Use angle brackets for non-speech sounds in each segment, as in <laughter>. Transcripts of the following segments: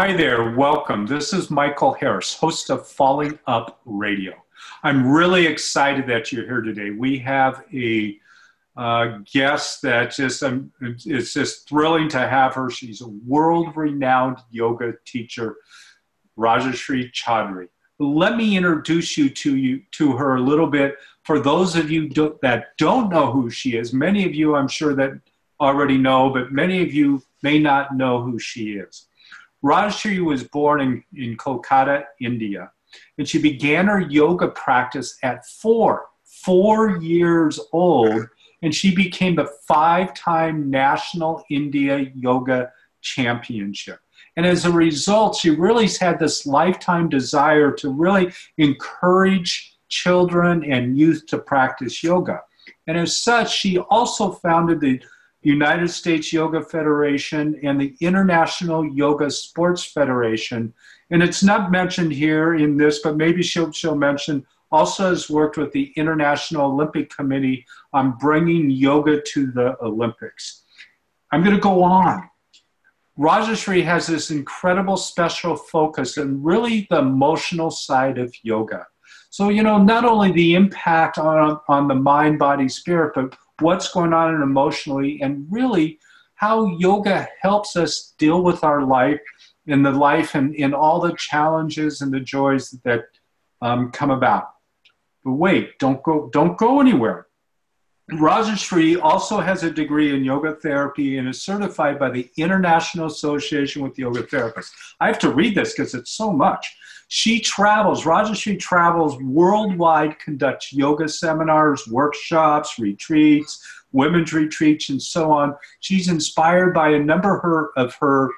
Hi there, welcome. This is Michael Harris, host of Falling Up Radio. I'm really excited that you're here today. We have a uh, guest that just um, it's just thrilling to have her. She's a world-renowned yoga teacher, Rajashree Choudhury. Let me introduce you to you to her a little bit. For those of you do, that don't know who she is, many of you I'm sure that already know, but many of you may not know who she is. Rajashree was born in, in Kolkata, India, and she began her yoga practice at four, four years old, and she became the five time National India Yoga Championship. And as a result, she really had this lifetime desire to really encourage children and youth to practice yoga. And as such, she also founded the United States Yoga Federation and the International Yoga Sports Federation. And it's not mentioned here in this, but maybe she'll, she'll mention also has worked with the International Olympic Committee on bringing yoga to the Olympics. I'm going to go on. Rajashree has this incredible special focus and really the emotional side of yoga. So, you know, not only the impact on, on the mind, body, spirit, but what's going on emotionally and really how yoga helps us deal with our life in the life and in all the challenges and the joys that um, come about. But wait, don't go, don't go anywhere. Rajashree also has a degree in yoga therapy and is certified by the International Association with Yoga Therapists. I have to read this because it's so much. She travels, Rajashree travels worldwide, conducts yoga seminars, workshops, retreats, women's retreats, and so on. She's inspired by a number of her,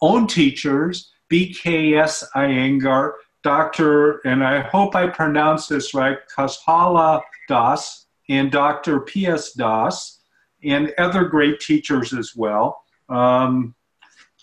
own teachers, BKS Iyengar, Dr. and I hope I pronounced this right, Kaustubha Das, and Dr. P.S. Das, and other great teachers as well. Um,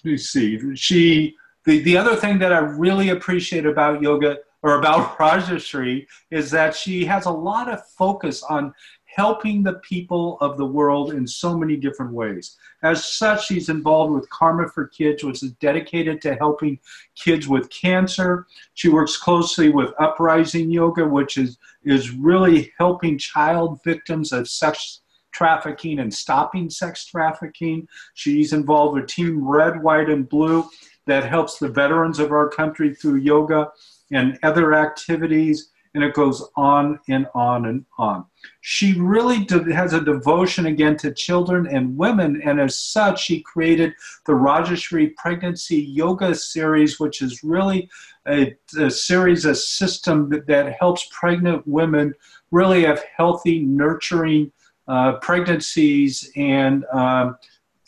let me see. She the, the other thing that I really appreciate about yoga or about <laughs> Rajashree is that she has a lot of focus on helping the people of the world in so many different ways. As such, she's involved with Karma for Kids, which is dedicated to helping kids with cancer. She works closely with Uprising Yoga, which is, is really helping child victims of sex trafficking and stopping sex trafficking. She's involved with Team Red, White, and Blue, that helps the veterans of our country through yoga and other activities, and it goes on and on and on. She really has a devotion again to children and women, and as such, she created the Rajashree Pregnancy Yoga Series, which is really a, a series, a system that, that, helps pregnant women really have healthy, nurturing uh, pregnancies and um,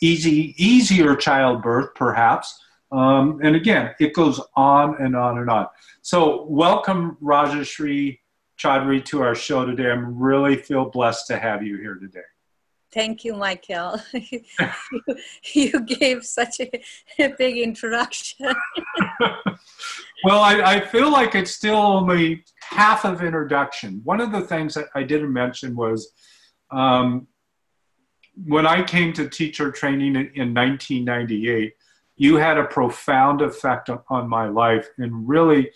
easy, easier childbirth, perhaps. Um, and again, it goes on and on and on. So, welcome, Rajashree Choudhury, to our show today. I'm really feel blessed to have you here today. Thank you, Michael. <laughs> you, you, gave such a, a big introduction. <laughs> well, I, I, feel like it's still only half of introduction. One of the things that I didn't mention was um, when I came to teacher training in, in 1998, you had a profound effect on my life. And really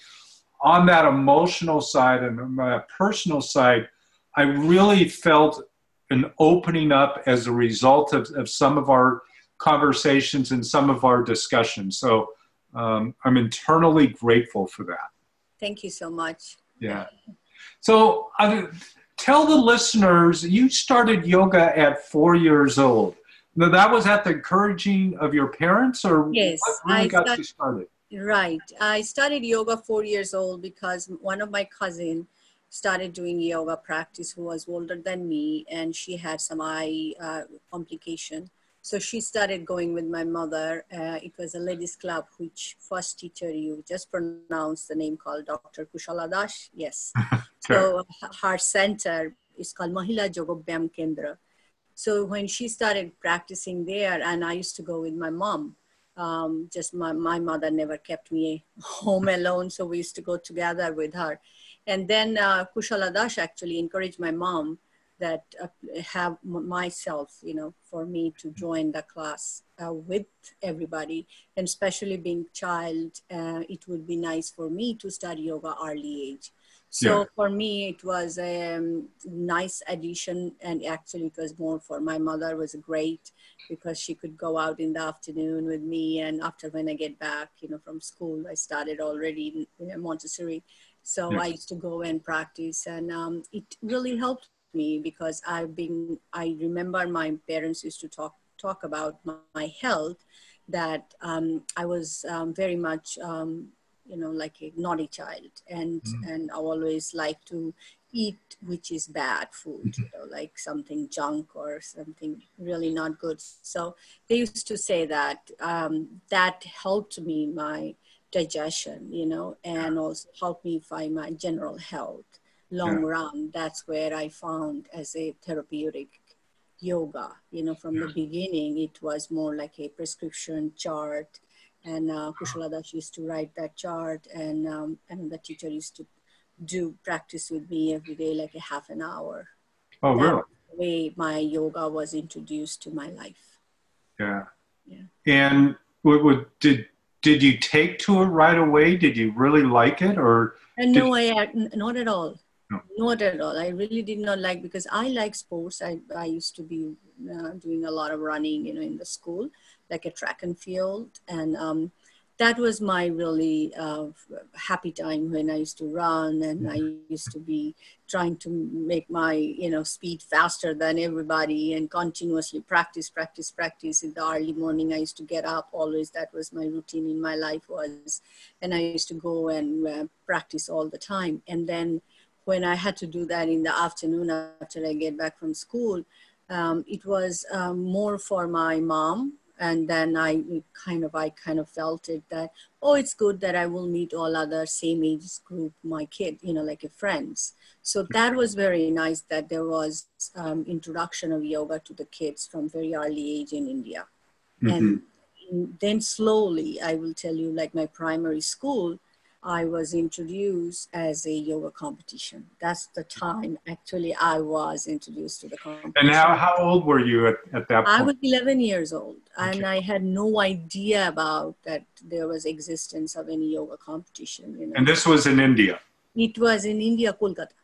on that emotional side and my personal side i really felt an opening up as a result of, of some of our conversations and some of our discussions. So um, i'm internally grateful for that. Thank you so much. Yeah. So uh, tell the listeners you started yoga at four years old now that was at the encouraging of your parents, or yes, what really I got start, you started? Right, I started yoga four years old because one of my cousin started doing yoga practice who was older than me, and she had some eye uh, complication. So she started going with my mother. Uh, it was a ladies club, which first teacher you just pronounced the name called Dr. Kushala Das. Yes. <laughs> sure. So her center is called Mahila Yogobyam Kendra so when she started practicing there, and I used to go with my mom, um, just my, my mother never kept me home alone, so we used to go together with her. And then uh, Kushala Das actually encouraged my mom that uh, have myself, you know, for me to join the class uh, with everybody, and especially being child, uh, it would be nice for me to start yoga early age. So yeah. for me, it was a um, nice addition, and actually, it was more for my mother was great because she could go out in the afternoon with me, and after when I get back, you know, from school, I started already in, Montessori, so yeah. I used to go and practice, and um, it really helped me because I've been, I remember my parents used to talk, talk about my, my health that um, I was um, very much, um, you know, like a naughty child. And, mm. and I always like to eat, which is bad food, mm-hmm. you know, like something junk or something really not good. So they used to say that um, that helped me, my digestion, you know, and also helped me find my general health long yeah. run, that's where I found as a therapeutic yoga. You know, from yeah. the beginning, it was more like a prescription chart, and uh, Kushalada used to write that chart, and um, and the teacher used to do practice with me every day, like a half an hour. Oh, that really? The way my yoga was introduced to my life. Yeah. Yeah. And what, what did did you take to it right away? Did you really like it, or? And no, I not at all. No. Not at all. I really did not like because I like sports. I, I used to be uh, doing a lot of running, you know, in the school, like a track and field. And um, that was my really uh, happy time when I used to run and I used to be trying to make my, you know, speed faster than everybody and continuously practice, practice, practice. In the early morning, I used to get up always. That was my routine in my life was, and I used to go and uh, practice all the time. And then when I had to do that in the afternoon after I get back from school, um, it was um, more for my mom. And then I kind of, I kind of felt it that, oh, it's good that I will meet all other same age group, my kid, you know, like a friends. So that was very nice that there was um, introduction of yoga to the kids from very early age in India. Mm-hmm. And then slowly, I will tell you, like my primary school, I was introduced as a yoga competition. That's the time actually I was introduced to the competition. And how, how old were you at, at that point? I was 11 years old okay. and I had no idea about that there was existence of any yoga competition. You know? And this was in India? It was in India, Kolkata.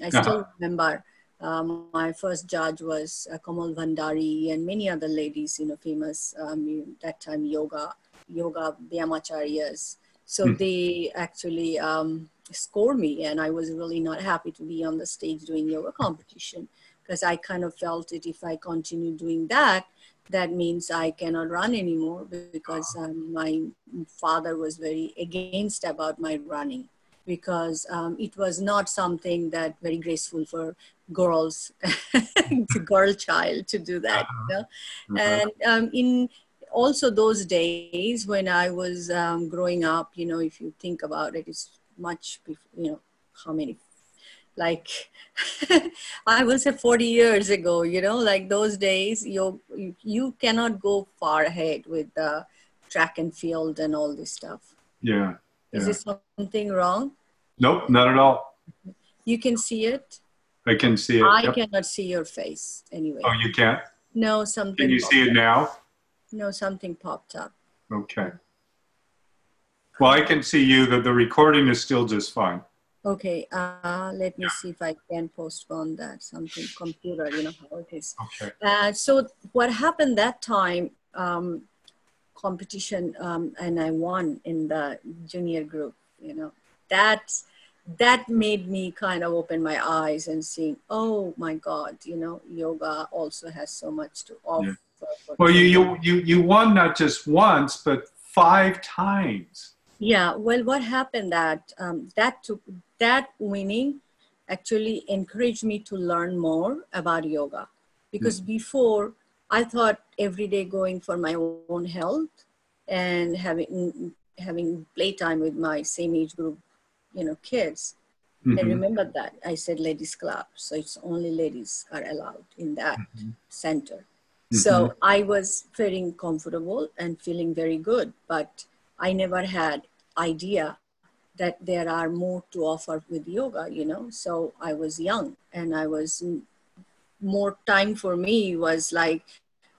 I uh-huh. still remember um, my first judge was uh, Kamal Bhandari and many other ladies, you know, famous um, that time yoga, yoga Vyamacharyas so hmm. they actually um, score me, and I was really not happy to be on the stage doing yoga competition because I kind of felt it if I continue doing that, that means I cannot run anymore because um, my father was very against about my running because um, it was not something that very graceful for girls, to <laughs> <laughs> girl child to do that. Uh-huh. You know? uh-huh. And um, in also those days when I was um, growing up, you know, if you think about it, it's much, before, you know, how many, like, <laughs> I will say 40 years ago, you know, like those days, you, you, cannot go far ahead with the track and field and all this stuff. Yeah. yeah. Is this something wrong? Nope, not at all. You can see it? I can see it. I yep. cannot see your face anyway. Oh, you can't? No, something. Can you see it now? No, something popped up. Okay. Well, I can see you. The, the recording is still just fine. Okay, uh, let me see if I can postpone that. Something computer, you know how it is. Okay. Uh, so what happened that time? Um, competition, um, and I won in the junior group. You know that that made me kind of open my eyes and seeing, oh my God, you know, yoga also has so much to offer. Yeah well, you, you, you, you won not just once, but five times. Yeah, well, what happened that um, that took that winning actually encouraged me to learn more about yoga because mm. before I thought every day going for my own health and having having playtime with my same age group, you know, kids. Mm-hmm. I remember that I said ladies club, so it's only ladies are allowed in that mm-hmm. center. Mm-hmm. So I was feeling comfortable and feeling very good, but I never had idea that there are more to offer with yoga, you know. So I was young and I was more time for me was like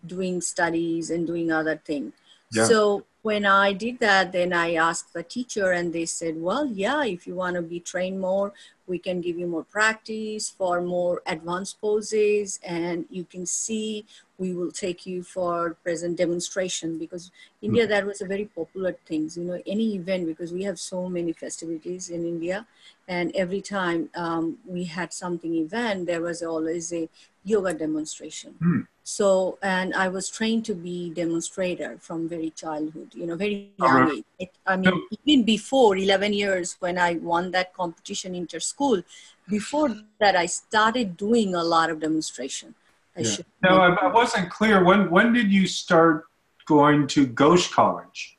doing studies and doing other things. Yeah. So when I did that, then I asked the teacher, and they said, Well, yeah, if you want to be trained more, we can give you more practice for more advanced poses, and you can see we will take you for present demonstration because India, that was a very popular thing. You know, any event, because we have so many festivities in India, and every time um, we had something event, there was always a yoga demonstration. Mm. So, and I was trained to be demonstrator from very childhood, you know, very young right. age. It, I mean, even before 11 years when I won that competition inter school, before that I started doing a lot of demonstration. I yeah. No, I, I, wasn't clear. When, when did you start going to Ghosh College?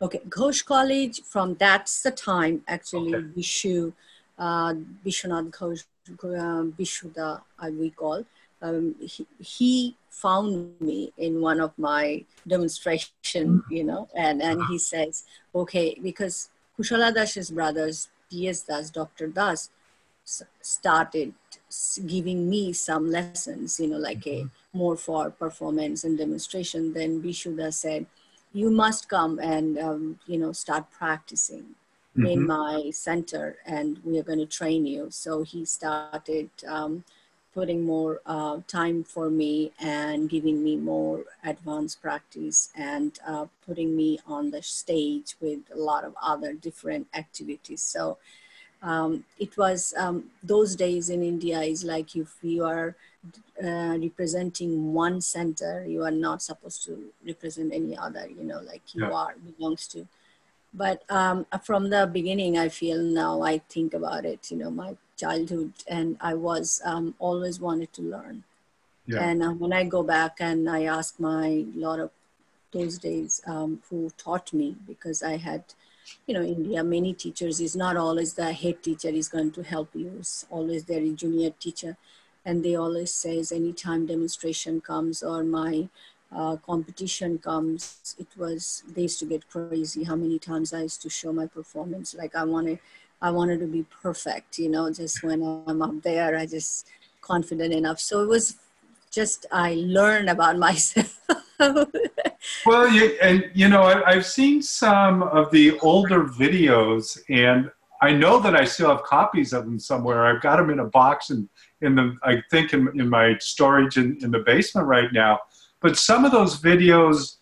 Okay, Ghosh College, from that's the time actually okay. Vishu, uh, Vishwanath Ghosh, uh, Vishuda, I we call um, he, he, found me in one of my demonstration, mm-hmm. you know, and, and he says, okay, because Kushala Das's brothers, P.S. Das, Dr. Das, started giving me some lessons, you know, like a mm-hmm. more for performance and demonstration. Then Vishuda said, you must come and, um, you know, start practicing mm-hmm. in my center and we are going to train you. So he started um, putting more uh, time for me and giving me more advanced practice and uh, putting me on the stage with a lot of other different activities. So um, it was um, those days in India is like if you are uh, representing one center, you are not supposed to represent any other, you know, like you yeah. are belongs to. But um, from the beginning, I feel now I think about it, you know, my childhood and I was um, always wanted to learn. Yeah. And uh, when I go back and I ask my lot of those days um, who taught me because I had, you know, India, many teachers is not always the head teacher is going to help you. It's always there is junior teacher. And they always says anytime demonstration comes or my uh, competition comes, it was, they used to get crazy how many times I used to show my performance. Like I want to I wanted to be perfect, you know, just when I'm up there, I just confident enough. So it was just, I learned about <laughs> myself. well, you, and you know, I, I've seen some of the older videos and I know that I still have copies of them somewhere. I've got them in a box and in the, I think in, in my storage in, in the basement right now. But some of those videos,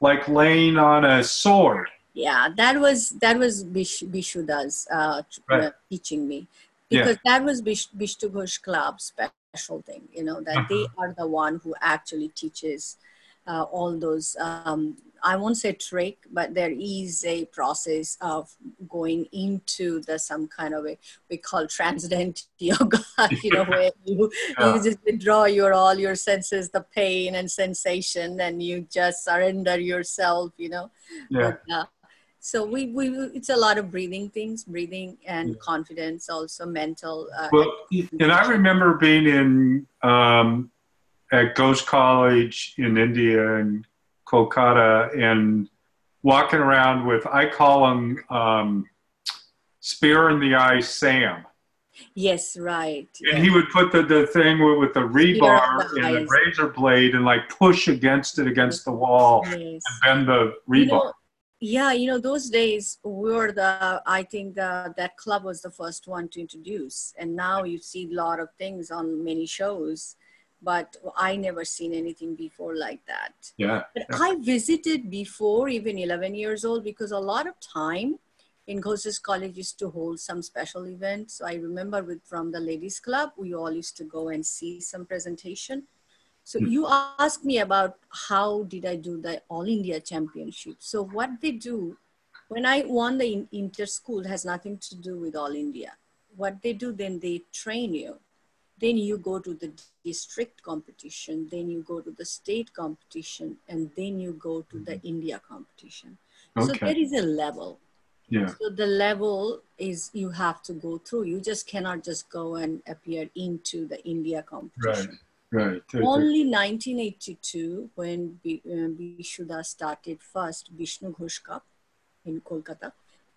like laying on a sword, yeah that was that was Bish, bishuda's uh, right. uh, teaching me because yeah. that was Bish, Ghosh club special thing you know that uh-huh. they are the one who actually teaches uh, all those um, I won't say trick, but there is a process of going into the some kind of a we call transcendent <laughs> yoga, you know, where <laughs> you, yeah. you just withdraw your all your senses, the pain and sensation, and you just surrender yourself, you know. Yeah. But, uh, so we, we it's a lot of breathing things breathing and yeah. confidence also mental uh, well and i remember being in um, at ghosh college in india and kolkata and walking around with i call him um, spear in the eye sam Yes, right. And he would put the, the thing with, with the rebar the and the razor blade and like push against it against the wall yes. and bend the rebar. You know, yeah you know those days we were the i think the, that club was the first one to introduce and now you see a lot of things on many shows but i never seen anything before like that yeah but yeah. i visited before even 11 years old because a lot of time in Ghosh's College used to hold some special events. So I remember with from the ladies club, we all used to go and see some presentation. So hmm. you asked me about how did I do the All India Championship. So what they do, when I won the inter school, has nothing to do with All India. What they do, then they train you. Then you go to the district competition, then you go to the state competition, and then you go to the mm-hmm. India competition. Okay. So there is a level. Yeah. So the level is you have to go through. You just cannot just go and appear into the India competition. Right Right. Only 1982, when uh, started first Vishnu Ghosh Cup in Kolkata,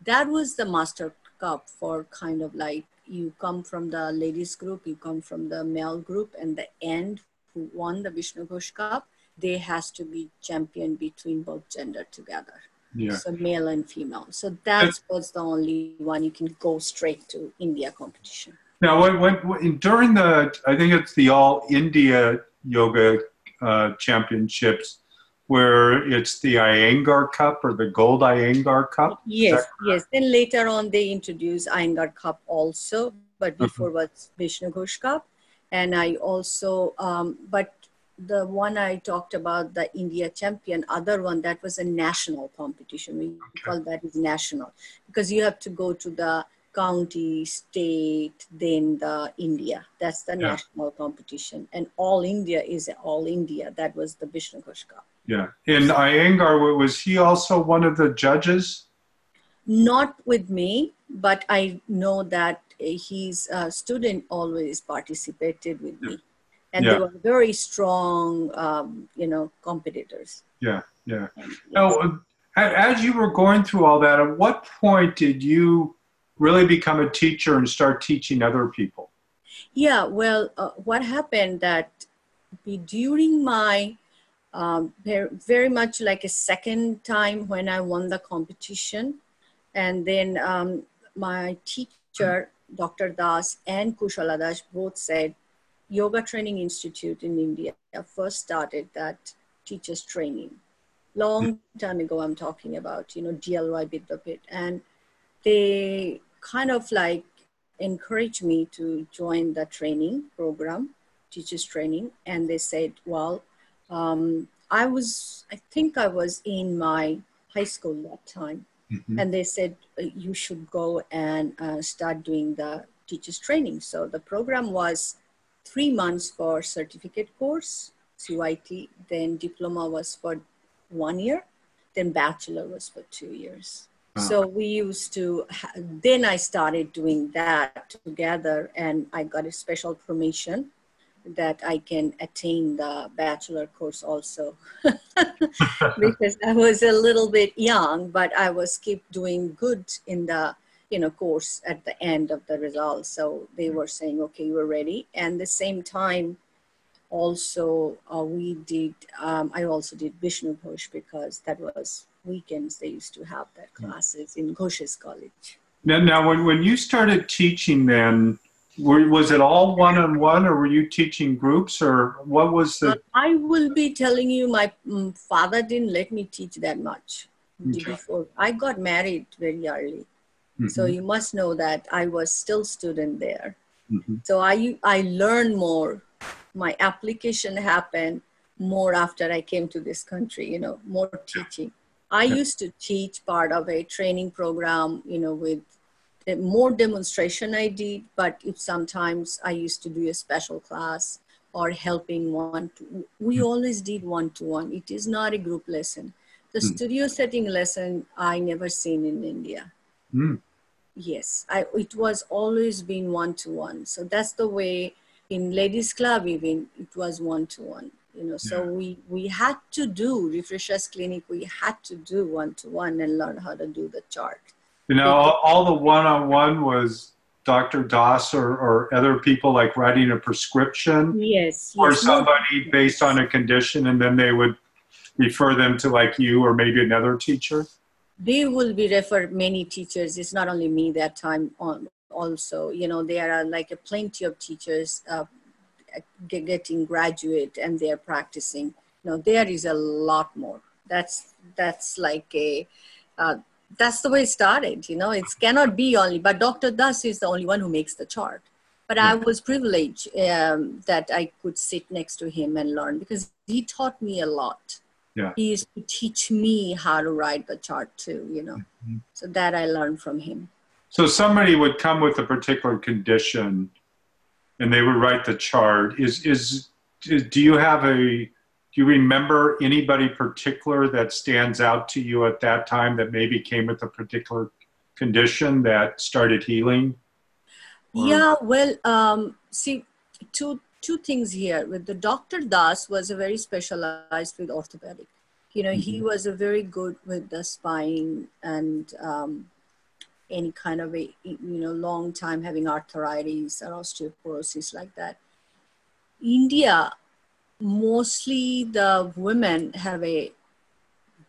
that was the Master Cup for kind of like you come from the ladies group, you come from the male group, and the end who won the Vishnu Ghosh Cup, they has to be champion between both gender together. Yeah. So male and female. So that was the only one you can go straight to India competition. Now, when, when, during the, I think it's the All India Yoga uh, Championships, where it's the Iyengar Cup or the Gold Iyengar Cup. Yes, yes. Then later on, they introduced Iyengar Cup also, but mm-hmm. before mm-hmm. was Vishnu Ghosh Cup, and I also, um, but the one I talked about, the India champion, other one that was a national competition. We okay. call that is national because you have to go to the county, state, then the India. That's the yeah. national competition. And all India is all India. That was the Vishnu Ghosh Cup. Yeah. In Iyengar, was he also one of the judges? Not with me, but I know that his uh, student always participated with yeah. me. And yeah. they were very strong, um, you know, competitors. Yeah, yeah. And, yes. Now, as you were going through all that, at what point did you really become a teacher and start teaching other people? Yeah, well, uh, what happened that during my um, very, much like a second time when I won the competition, and then um, my teacher, Dr. Das and Kushala Das, both said, Yoga Training Institute in India first started that teachers training. Long time ago, I'm talking about, you know, DLY Vidyapit. And they kind of like encouraged me to join the training program, teachers training. And they said, well, um, I was, I think I was in my high school that time. Mm-hmm. And they said, uh, you should go and uh, start doing the teachers training. So the program was three months for certificate course, CYT, then diploma was for one year, then bachelor was for two years. So we used to, then I started doing that together and I got a special permission that I can attain the bachelor course also <laughs> because I was a little bit young, but I was keep doing good in the you know course at the end of the results. So they were saying, okay, you are ready. And the same time, also uh, we did. Um, I also did Vishnu Ghosh because that was weekends they used to have that classes in Ghosh's College. Now, now when, when you started teaching then, were, was it all one-on-one or were you teaching groups or what was the... I will be telling you my um, father didn't let me teach that much okay. before. I got married very early. Mm-hmm. So you must know that I was still student there. Mm-hmm. So I, I learned more. My application happened more after I came to this country, you know, more teaching. I used to teach part of a training program, you know, with more demonstration I did, but if sometimes I used to do a special class or helping one to, we hmm. always did one to one. It is not a group lesson. The mm. studio setting lesson I never seen in India. Mm. Yes, I, it was always been one to one. So that's the way in ladies club even it was one to one you know so yeah. we we had to do refreshers clinic. We had to do one to one and learn how to do the chart. You know all, all the one-on-one was dr das or, or other people like writing a prescription yes or yes. somebody based on a condition and then they would refer them to like you or maybe another teacher? They will be refer many teachers. It's not only me that time on also. You know there are like a plenty of teachers uh, getting graduate and they're practicing. No, there is a lot more. That's that's like a uh, that's the way it started. You know, it cannot be only. But Dr. Das is the only one who makes the chart. But I was privileged um, that I could sit next to him and learn because he taught me a lot. Yeah. He used to teach me how to write the chart too. You know, mm-hmm. so that I learned from him. So somebody would come with a particular condition and they would write the chart. Is, is, do you have a do you remember anybody particular that stands out to you at that time that maybe came with a particular condition that started healing? Yeah, well, um, see, two two things here. With the Dr. Das was a very specialized with orthopedic. You know, mm-hmm. he was a very good with the spine and um, any kind of a you know long time having arthritis or osteoporosis like that india mostly the women have a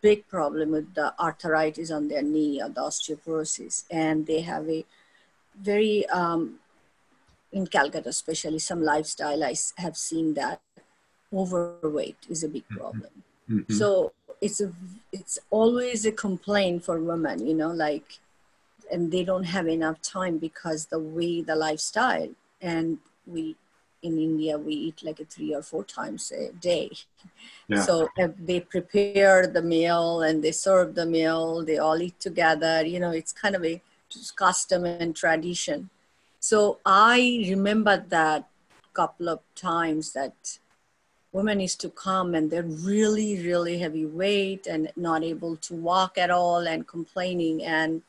big problem with the arthritis on their knee or the osteoporosis and they have a very um, in calcutta especially some lifestyle i have seen that overweight is a big mm-hmm. problem mm-hmm. so it's a it's always a complaint for women you know like and they don't have enough time because the way the lifestyle and we in india we eat like a three or four times a day. Yeah. so they prepare the meal and they serve the meal they all eat together you know it's kind of a custom and tradition. So i remember that couple of times that women used to come and they're really really heavy weight and not able to walk at all and complaining. And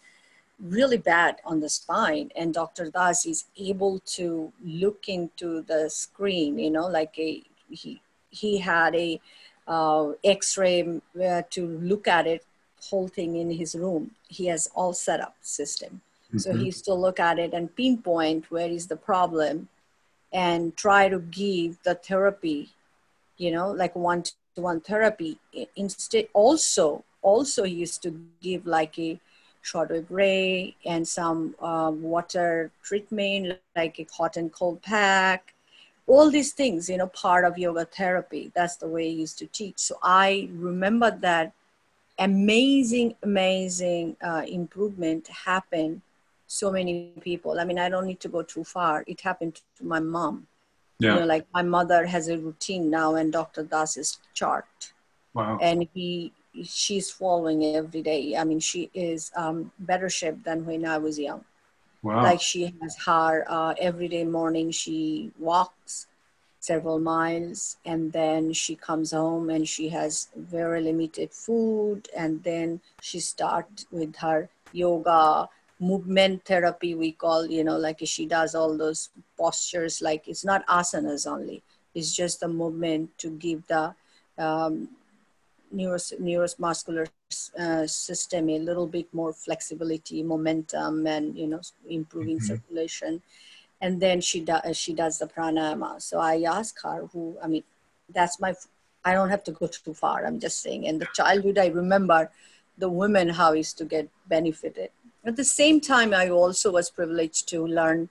really bad on the spine and dr das is able to look into the screen you know like a he he had a uh, x-ray uh, to look at it whole thing in his room. He has all set up system. Mm-hmm. so he used to look at it and pinpoint where is the problem and try to give the therapy you know like one to one therapy instead also also he used to give like a shortwave ray and some uh, water treatment like a hot and cold pack. All these things you know part of yoga therapy. That's the way he used to teach. So i remember that amazing amazing uh, improvement happened so many people. I mean i don't need to go too far. It happened to my mom. Yeah. you know like my mother has a routine now and dr das's chart wow. And he she's following every day. I mean, she is um, better shape than when I was young. Wow. Like she has her uh, every day morning. She walks several miles and then she comes home and she has very limited food and then she starts with her yoga movement therapy we call you know like she does all those postures like it's not asanas only it's just the movement to give the um, neuros, neuromuscular uh, system a little bit more flexibility, momentum, and you know improving mm-hmm. circulation. And then she does she does the pranayama. So I ask her who I mean, that's my. I don't have to go too far. I'm just saying. In the childhood, I remember the women how is to get benefited. At the same time, I also was privileged to learn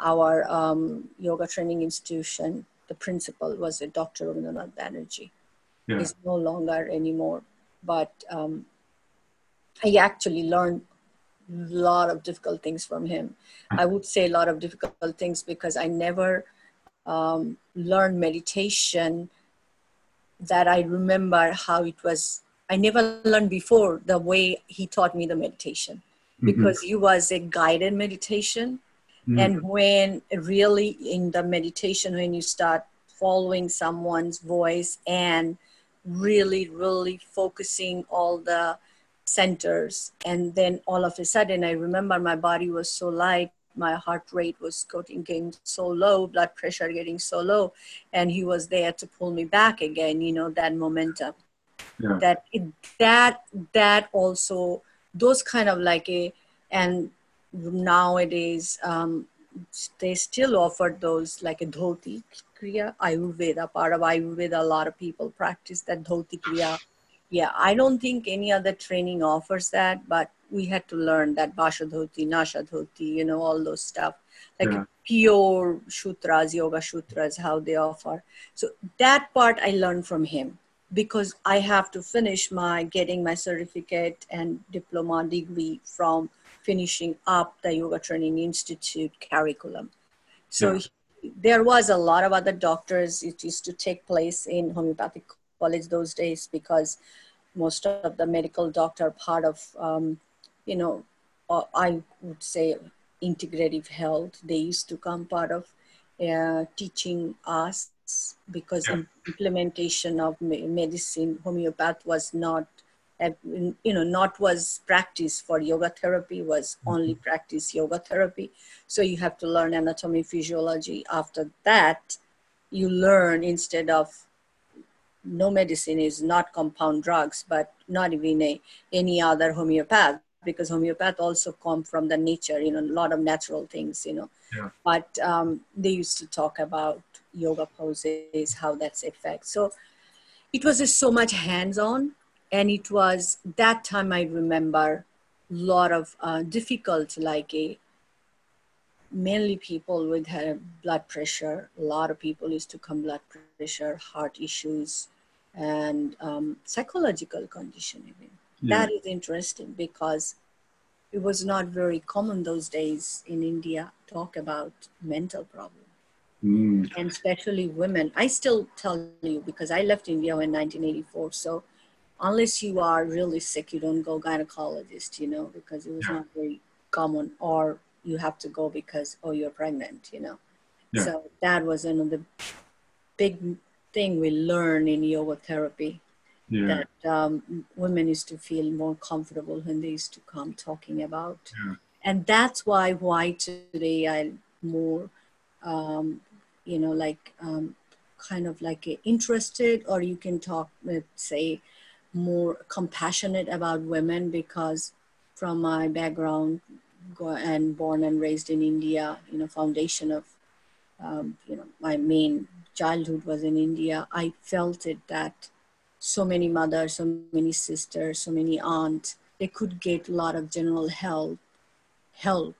our um, yoga training institution. The principal was a Dr. Rabindranath Banerjee yeah. is no longer anymore. But um, I actually learned a lot of difficult things from him. I would say a lot of difficult things because I never um, learned meditation that I remember how it was. I never learned before the way he taught me the meditation mm-hmm. because mm-hmm. it was a guided meditation. Mm-hmm. And when really in the meditation, when you start following someone's voice and really, really focusing all the centers. And then all of a sudden, I remember my body was so light, my heart rate was getting so low, blood pressure getting so low, and he was there to pull me back again. You know that momentum. Yeah. That it, that that also those kind of like a and nowadays um, they still offer those like a dhoti kriya ayurveda part of ayurveda a lot of people practice that dhoti kriya. Yeah i don't think any other training offers that but we had to learn that basha dhoti nasha dhoti you know all those stuff. Like yeah. pure sutras yoga sutras how they offer. So that part i learned from him because i have to finish my getting my certificate and diploma degree from finishing up the yoga training institute curriculum so yeah there was a lot of other doctors. It used to take place in homeopathic college those days because most of the medical doctor part of, um, you know, uh, I would say integrative health. They used to come part of uh, teaching us because yeah. implementation of medicine, homeopath was not you know not was practice for yoga therapy was mm-hmm. only practice yoga therapy so you have to learn anatomy physiology after that you learn instead of no medicine is not compound drugs but not even a, any other homeopath because homeopath also come from the nature, you know, a lot of natural things, you know. Yeah. But um, they used to talk about yoga poses, how that's effect. So it was just so much hands-on, and it was that time I remember a lot of uh, difficult, like a mainly people with uh, blood pressure. A lot of people used to come blood pressure, heart issues, and um, psychological condition even. Yeah. That is interesting because it was not very common those days in India talk about mental problems. Mm. And especially women. I still tell you because I left India in 1984. So unless you are really sick, you don't go gynecologist, you know, because it was yeah. not very common or you have to go because, oh, you're pregnant, you know. Yeah. So that was another big thing we learn in yoga therapy yeah. that um, women used to feel more comfortable when they used to come talking about. And that's why why today I'm more, um, you know, like um, kind of like interested, or you can talk, with, say, more compassionate about women because from my background and born and raised in India, you know, foundation of, um, you know, my main childhood was in India. I felt it that so many mothers, so many sisters, so many aunts, they could get a lot of general help, help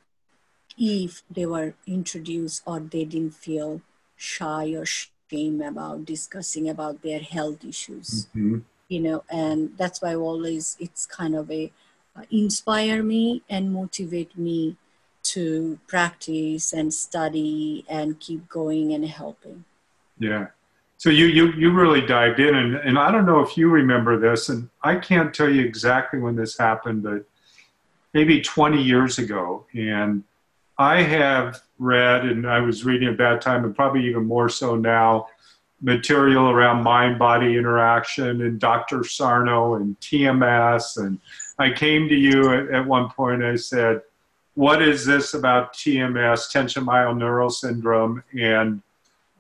if they were introduced or they didn't feel shy or shame about discussing about their health issues. Mm-hmm. You know, and that's why always it's kind of a uh, inspire me and motivate me to practice and study and keep going and helping. Yeah. So you you you really dived in, and and I don't know if you remember this, and I can't tell you exactly when this happened, but maybe 20 years ago, and I have read, and I was reading at that time, and probably even more so now, material around mind-body interaction and Dr. Sarno and TMS, and I came to you at, at one point. I said, "What is this about TMS, tension myoneural syndrome?" and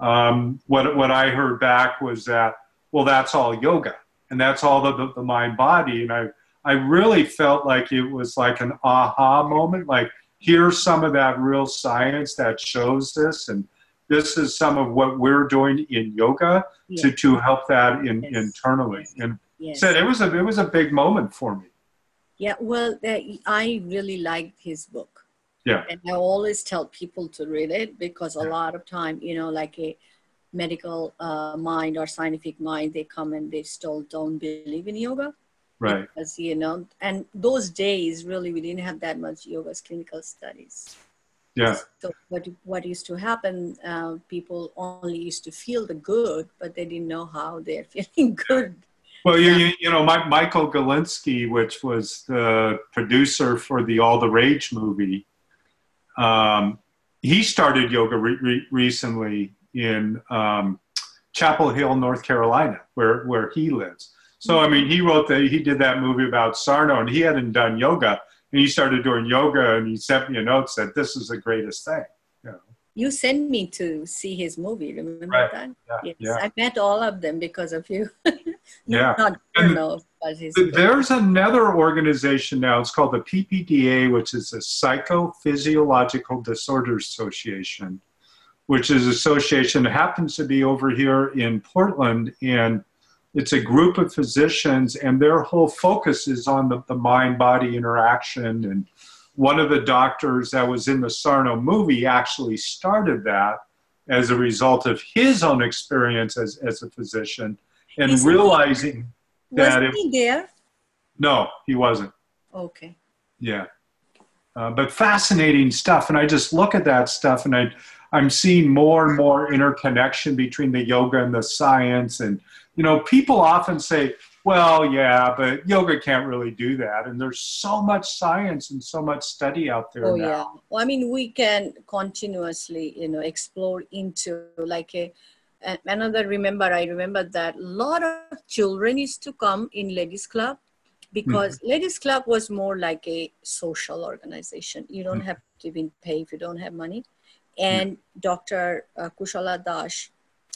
um, what, what I heard back was that, well, that's all yoga and that's all the, the, the mind body. And I, I really felt like it was like an aha moment, like here's some of that real science that shows this. And this is some of what we're doing in yoga yes. to, to help that in, yes. internally. And yes. said it was a, it was a big moment for me. Yeah, well, uh, I really liked his book. Yeah. And I always tell people to read it because a lot of time, you know, like a medical uh, mind or scientific mind, they come and they still don't believe in yoga. Right. Because, you know, and those days really we didn't have that much yoga's clinical studies. Yeah. So what what used to happen? Uh, people only used to feel the good, but they didn't know how they're <laughs> feeling good. Well, you, you, you know, my, Michael Galinsky, which was the producer for the All the Rage movie, um, he started yoga re- re- recently in um, Chapel Hill, North Carolina, where where he lives. So I mean, he wrote that he did that movie about Sarno, and he hadn't done yoga, and he started doing yoga, and he sent me a note that said, "This is the greatest thing." You, know? you sent me to see his movie. Remember right. that? Yeah. Yes, yeah. I met all of them because of you. <laughs> yeah. Not Sarno, there's another organization now. It's called the PPDA, which is the Psychophysiological Disorders Association, which is an association that happens to be over here in Portland. And it's a group of physicians, and their whole focus is on the, the mind body interaction. And one of the doctors that was in the Sarno movie actually started that as a result of his own experience as, as a physician and realizing that was he there? No, he wasn't. Okay. Yeah, uh, but fascinating stuff, and I just look at that stuff, and I I'm seeing more and more interconnection between the yoga and the science, and you know, people often say, well, yeah, but yoga can't really do that. And there's so much science and so much study out there. Oh, now. yeah. Well, I mean, we can continuously, you know, explore into like a, another remember i remember that a lot of children used to come in ladies club because mm-hmm. ladies club was more like a social organization you don't mm-hmm. have to even pay if you don't have money and mm-hmm. dr uh, kushala das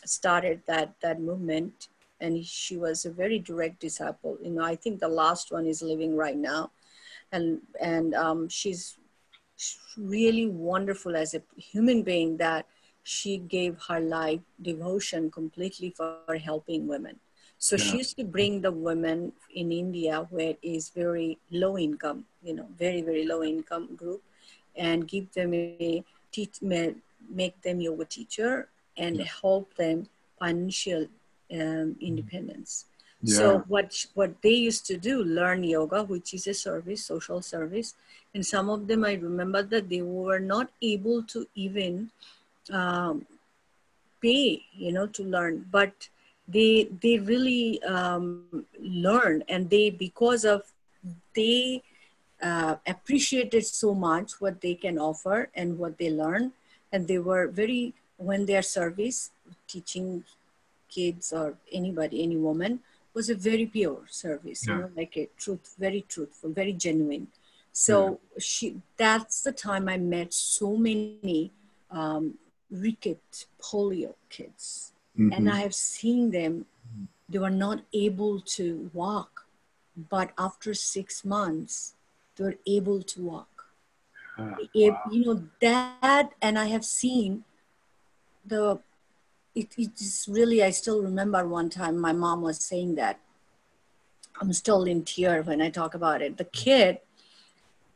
started that that movement and she was a very direct disciple you know i think the last one is living right now and and um, she's really wonderful as a human being that she gave her life devotion completely for helping women. So yeah. she used to bring the women in India where it is very low income, you know, very, very low income group and give them a teach, make them yoga teacher and yeah. help them financial um, independence. Yeah. So what what they used to do, learn yoga, which is a service, social service, and some of them I remember that they were not able to even um, pay, you know, to learn, but they they really um, learn, and they because of they uh, appreciated so much what they can offer and what they learn, and they were very when their service teaching kids or anybody, any woman was a very pure service, yeah. you know, like a truth, very truthful, very genuine. So yeah. she, that's the time I met so many um, ricket polio kids. Mm-hmm. And I have seen them, they were not able to walk, but after six months, they were able to walk. Uh, wow. You know, that, and I have seen the it, it's really, I still remember one time my mom was saying that. I'm still in tears when I talk about it. The kid,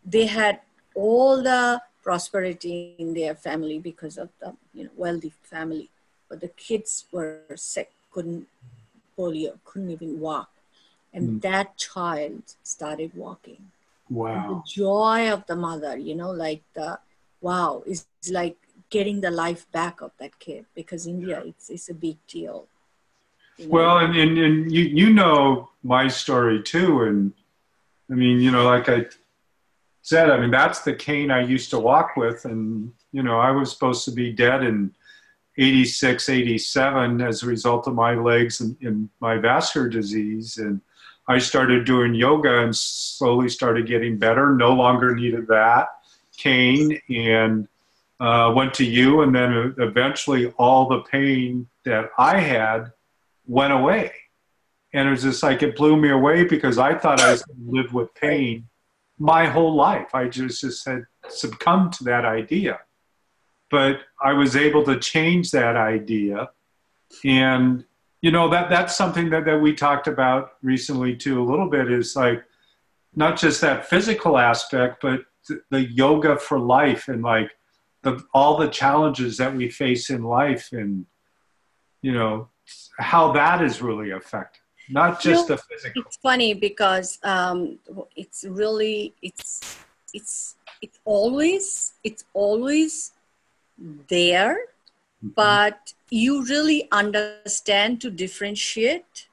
they had all the prosperity in their family because of the you know wealthy family, but the kids were sick, couldn't polio, couldn't even walk, and mm. that child started walking. Wow! And the joy of the mother, you know, like the wow, is like getting the life back of that kid because India it's it's a big deal. Well, and, and and you you know my story too, and I mean you know like I said, I mean that's the cane I used to walk with, and you know I was supposed to be dead in 86, 87 as a result of my legs and, and my vascular disease, and I started doing yoga and slowly started getting better. No longer needed that cane and uh, went to you, and then eventually all the pain that I had went away. And it was just like it blew me away because I thought I was going to live with pain my whole life. I just, just had succumbed to that idea. But I was able to change that idea. And, you know, that, that's something that, that we talked about recently too, a little bit is like not just that physical aspect, but the yoga for life and like the all the challenges that we face in life and you know how that is really affected not just you know, the physical it's funny because um, it's really it's it's it's always it's always there mm-hmm. but you really understand to differentiate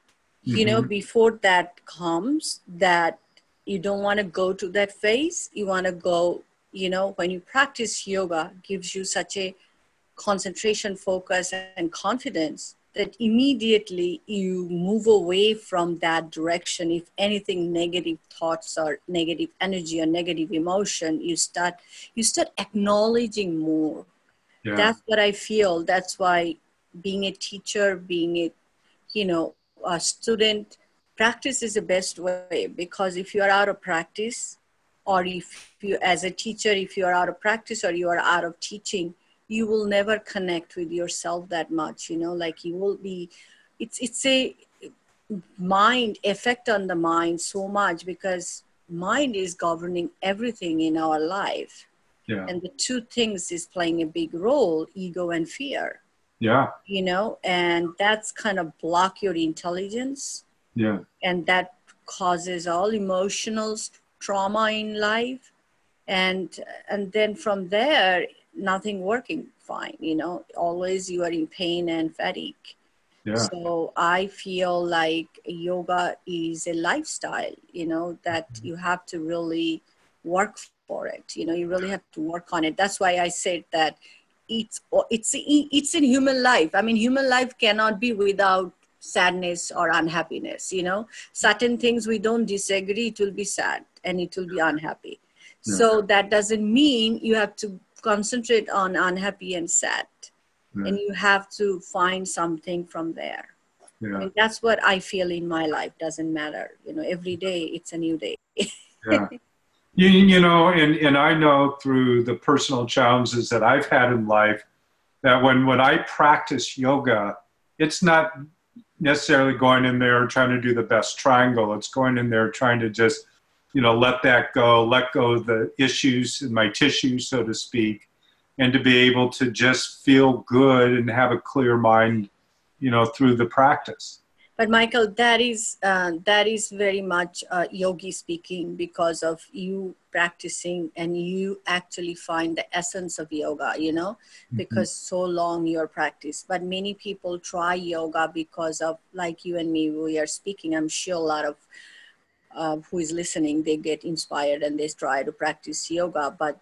mm-hmm. you know mm-hmm. before that comes that you don't want to go to that phase you want to go you know when you practice yoga gives you such a concentration focus and confidence that immediately you move away from that direction. If anything negative thoughts or negative energy or negative emotion you start you start acknowledging more. Yeah. that's what i feel. That's why being a teacher being a you know a student practice is the best way. Because if you are out of practice or if you as a teacher if you are out of practice or you are out of teaching you will never connect with yourself that much you know like you will be it's it's a mind effect on the mind so much because mind is governing everything in our life. Yeah. and the two things is playing a big role ego and fear. Yeah. You know and that's kind of block your intelligence. Yeah. And that causes all emotional trauma in life. And and then from there nothing working fine you know always you are in pain and fatigue. Yeah. so i feel like yoga is a lifestyle you know that mm-hmm. you have to really work for it you know you really have to work on it. That's why i said that it's it's it's in human life. I mean human life cannot be without sadness or unhappiness you know. Certain things we don't disagree it will be sad and it will be unhappy yeah. so that doesn't mean you have to concentrate on unhappy and sad yeah. and you have to find something from there yeah. I mean, that's what i feel in my life doesn't matter you know every day it's a new day <laughs> yeah You, you know, and, and I know through the personal challenges that I've had in life that when, when I practice yoga, it's not necessarily going in there trying to do the best triangle. It's going in there trying to just, you know, let that go, let go of the issues in my tissue, so to speak, and to be able to just feel good and have a clear mind, you know, through the practice. But Michael, that is uh, that is very much uh, yogi speaking because of you practicing and you actually find the essence of yoga. You know, mm-hmm. because so long your practice. But many people try yoga because of like you and me. We are speaking. I'm sure a lot of uh, who is listening they get inspired and they try to practice yoga. But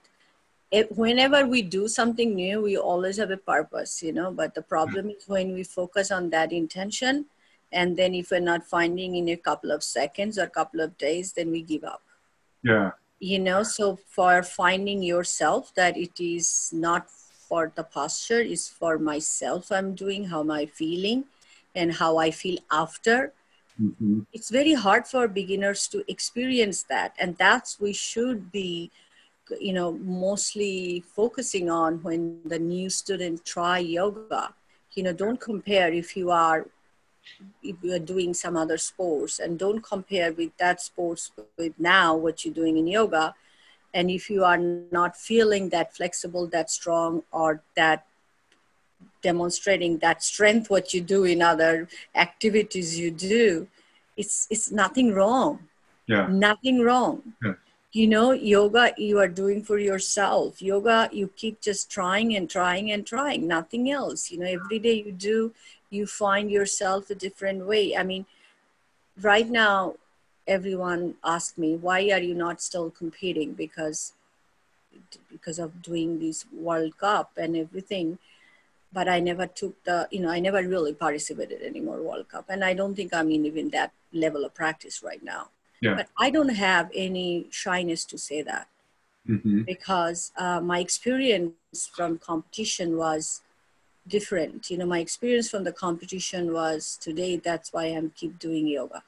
it, whenever we do something new, we always have a purpose. You know. But the problem is when we focus on that intention and then if we're not finding in a couple of seconds or a couple of days then we give up yeah you know so for finding yourself that it is not for the posture is for myself i'm doing how am i feeling and how i feel after mm-hmm. it's very hard for beginners to experience that and that's we should be you know mostly focusing on when the new student try yoga you know don't compare if you are if you are doing some other sports and don't compare with that sports with now what you're doing in yoga and if you are not feeling that flexible that strong or that demonstrating that strength what you do in other activities you do it's it's nothing wrong yeah nothing wrong yeah. you know yoga you are doing for yourself yoga you keep just trying and trying and trying nothing else you know every day you do you find yourself a different way. I mean, right now, everyone asks me, why are you not still competing? Because because of doing this World Cup and everything. But I never took the, you know, I never really participated anymore World Cup. And I don't think I'm in even that level of practice right now. Yeah. But I don't have any shyness to say that. Mm-hmm. Because uh, my experience from competition was different. You know, my experience from the competition was today, that's why I'm keep doing yoga.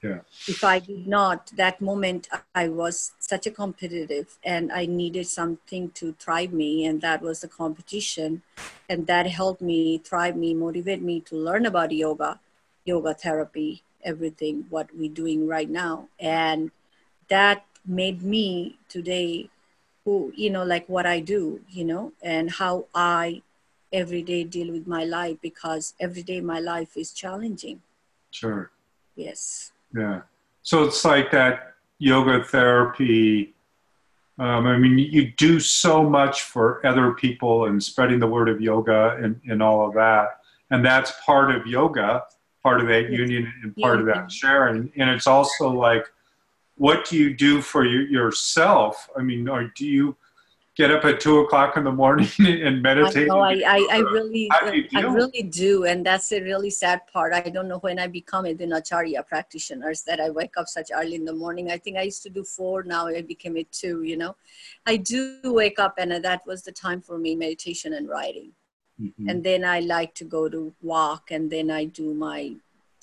Yeah. If I did not, that moment I was such a competitive and I needed something to thrive me, and that was the competition. And that helped me thrive me, motivate me to learn about yoga, yoga therapy, everything, what we're doing right now. And that made me today who, you know, like what I do, you know, and how I every day deal with my life because every day my life is challenging. Sure. Yes. Yeah. So it's like that yoga therapy. Um, I mean, you do so much for other people and spreading the word of yoga and, and all of that. And that's part of yoga, part of that union and part yeah. of that sharing. And it's also like, what do you do for you, yourself? I mean, or do you, get up at two o'clock in the morning <laughs> and meditate? No, I, I, I really, I really do, and that's a really sad part. I don't know when I become a dinacharya practitioners that I wake up such early in the morning. I think I used to do four. Now I became a two. You know, I do wake up, and that was the time for me meditation and writing. Mm-hmm. And then I like to go to walk, and then I do my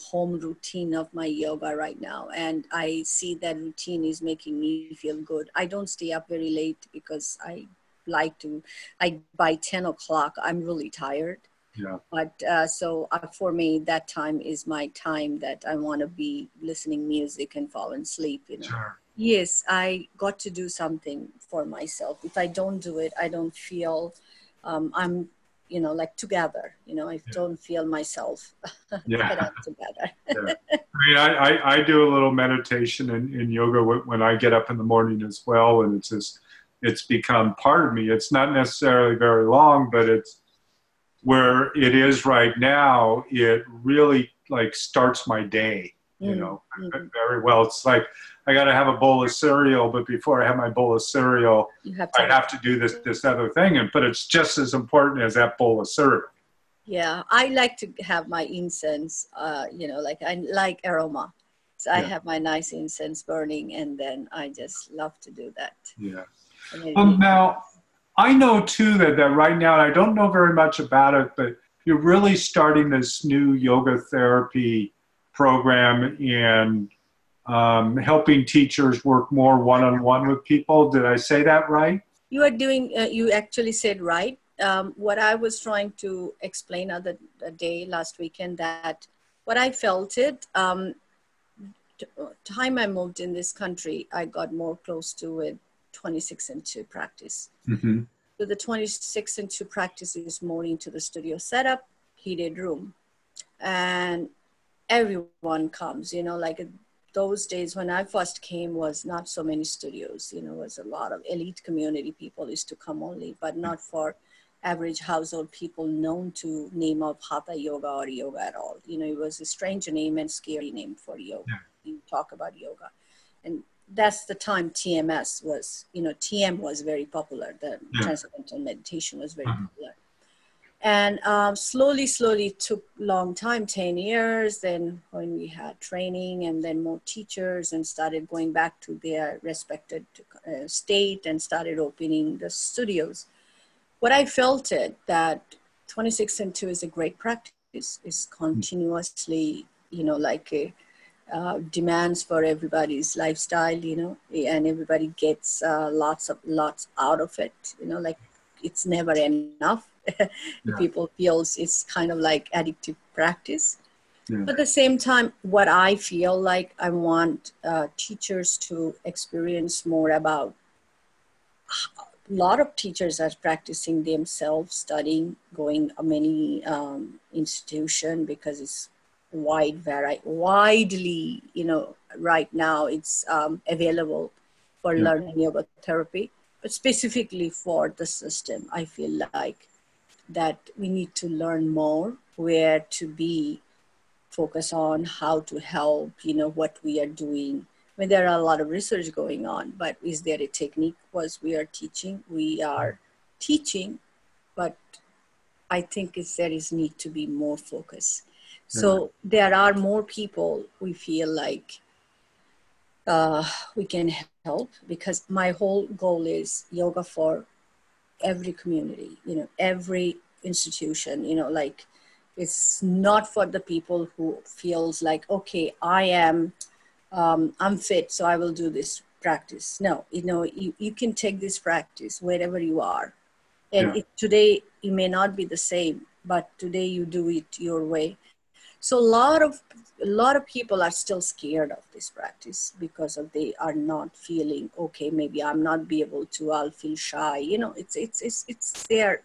home routine of my yoga right now and i see that routine is making me feel good. I don't stay up very late because i like to i by 10 o'clock i'm really tired. Yeah. But uh, so uh, for me that time is my time that i want to be listening music and fall asleep you know. Sure. yes i got to do something for myself. If i don't do it i don't feel um, i'm you know like together you know i yeah. don't feel myself <laughs> yeah. together yeah. i mean I, I, I do a little meditation in, in yoga when i get up in the morning as well and it's just it's become part of me it's not necessarily very long but it's where it is right now it really like starts my day you mm-hmm. know mm-hmm. very well it's like I got to have a bowl of cereal, but before I have my bowl of cereal, have I have to do this this other thing, and but it's just as important as that bowl of cereal. Yeah, I like to have my incense. Uh, you know, like I like aroma, so I have my nice incense burning, and then I just love to do that. Yeah. Well, now I know too that that right now, and I don't know very much about it, but you're really starting this new yoga therapy program and um, helping teachers work more one-on-one with people. Did I say that right? You are doing. Uh, you actually said right. Um, what I was trying to explain other day last weekend that what I felt it. Um, time I moved in this country, I got more close to it 26 and 2 practice. Mm-hmm. So the 26 and 2 practice is more into the studio setup, heated room. And everyone comes, you know, like those days when I first came was not so many studios, you know, was a lot of elite community people used to come only, but not for average household people known to name of hatha yoga or yoga at all. You know, it was a strange name and scary name for yoga. Yeah. You talk about yoga. And that's the time TMS was, you know, TM was very popular. The yeah. transcendental meditation was very uh-huh. popular. And um, slowly, slowly took long time, 10 years. Then when we had training and then more teachers and started going back to their respected uh, state and started opening the studios. What I felt it that 26 and 2 is a great practice. Is continuously, you know, like a, uh, demands for everybody's lifestyle, you know, and everybody gets uh, lots of lots out of it, you know, like it's never enough. <laughs> yeah. People feels it's kind of like addictive practice. Yeah. But at the same time, what I feel like I want uh, teachers to experience more about. A lot of teachers are practicing themselves, studying, going many um, institution because it's wide variety, widely, you know, right now it's um, available for yeah. learning yoga therapy, but specifically for the system, I feel like that we need to learn more where to be, focus on how to help, you know, what we are doing. I mean, there are a lot of research going on, but is there a technique was we are teaching? We are teaching, but I think is there is need to be more focus so there are more people we feel like uh, we can help because my whole goal is yoga for every community, you know, every institution, you know, like it's not for the people who feels like, okay, I am, um, I'm fit, so I will do this practice. No, you know, you, you can take this practice wherever you are. And yeah. it, today it may not be the same, but today you do it your way so a lot of a lot of people are still scared of this practice because of they are not feeling okay maybe i'm not be able to i'll feel shy you know it's it's it's it's there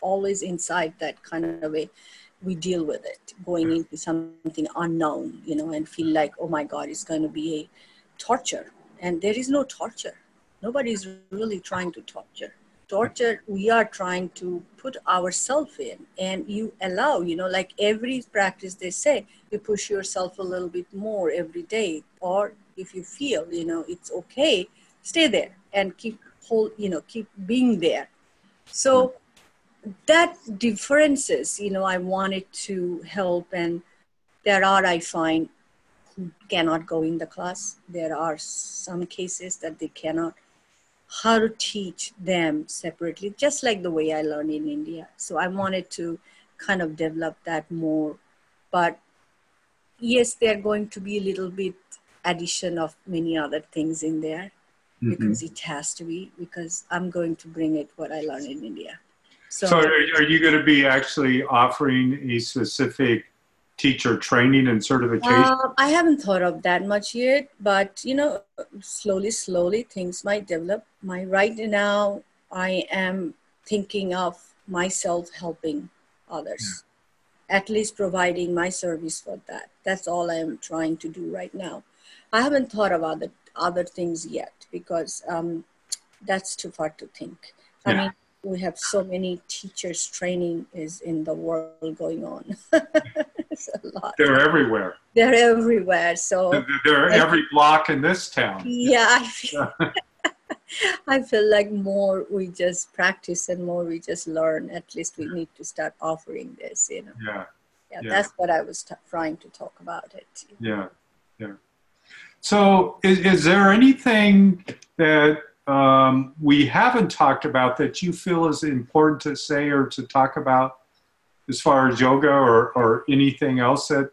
always inside that kind of way we deal with it going hmm. into something unknown you know and feel like oh my god it's going to be a torture. And there is no torture. Nobody's really trying to torture torture we are trying to put ourselves in. And you allow you know like every practice they say you push yourself a little bit more every day. Or if you feel you know it's okay stay there and keep hold you know keep being there. So that differences you know i wanted to help. And there are i find who cannot go in the class. There are some cases that they cannot how to teach them separately, just like the way I learned in India. So I wanted to kind of develop that more. But yes, there are going to be a little bit addition of many other things in there mm-hmm. because it has to be, because I'm going to bring it what I learned in India. So, so are you going to be actually offering a specific teacher training and certification? Uh, I haven't thought of that much yet, but you know, slowly, slowly things might develop. My right now, I am thinking of myself helping others, yeah. at least providing my service for that. That's all I am trying to do right now. I haven't thought of other other things yet because um, that's too far to think. I yeah. mean, we have so many teachers training is in the world going on. <laughs> They're everywhere. They're everywhere. So they're every block in this town. Yeah, I <laughs> feel, <laughs> I feel like more we just practice and more we just learn. At least we need to start offering this. You know. Yeah. Yeah, yeah. that's what I was t- trying to talk about it. Yeah, yeah. So, is, is there anything that um, we haven't talked about that you feel is important to say or to talk about as far as yoga or, or anything else that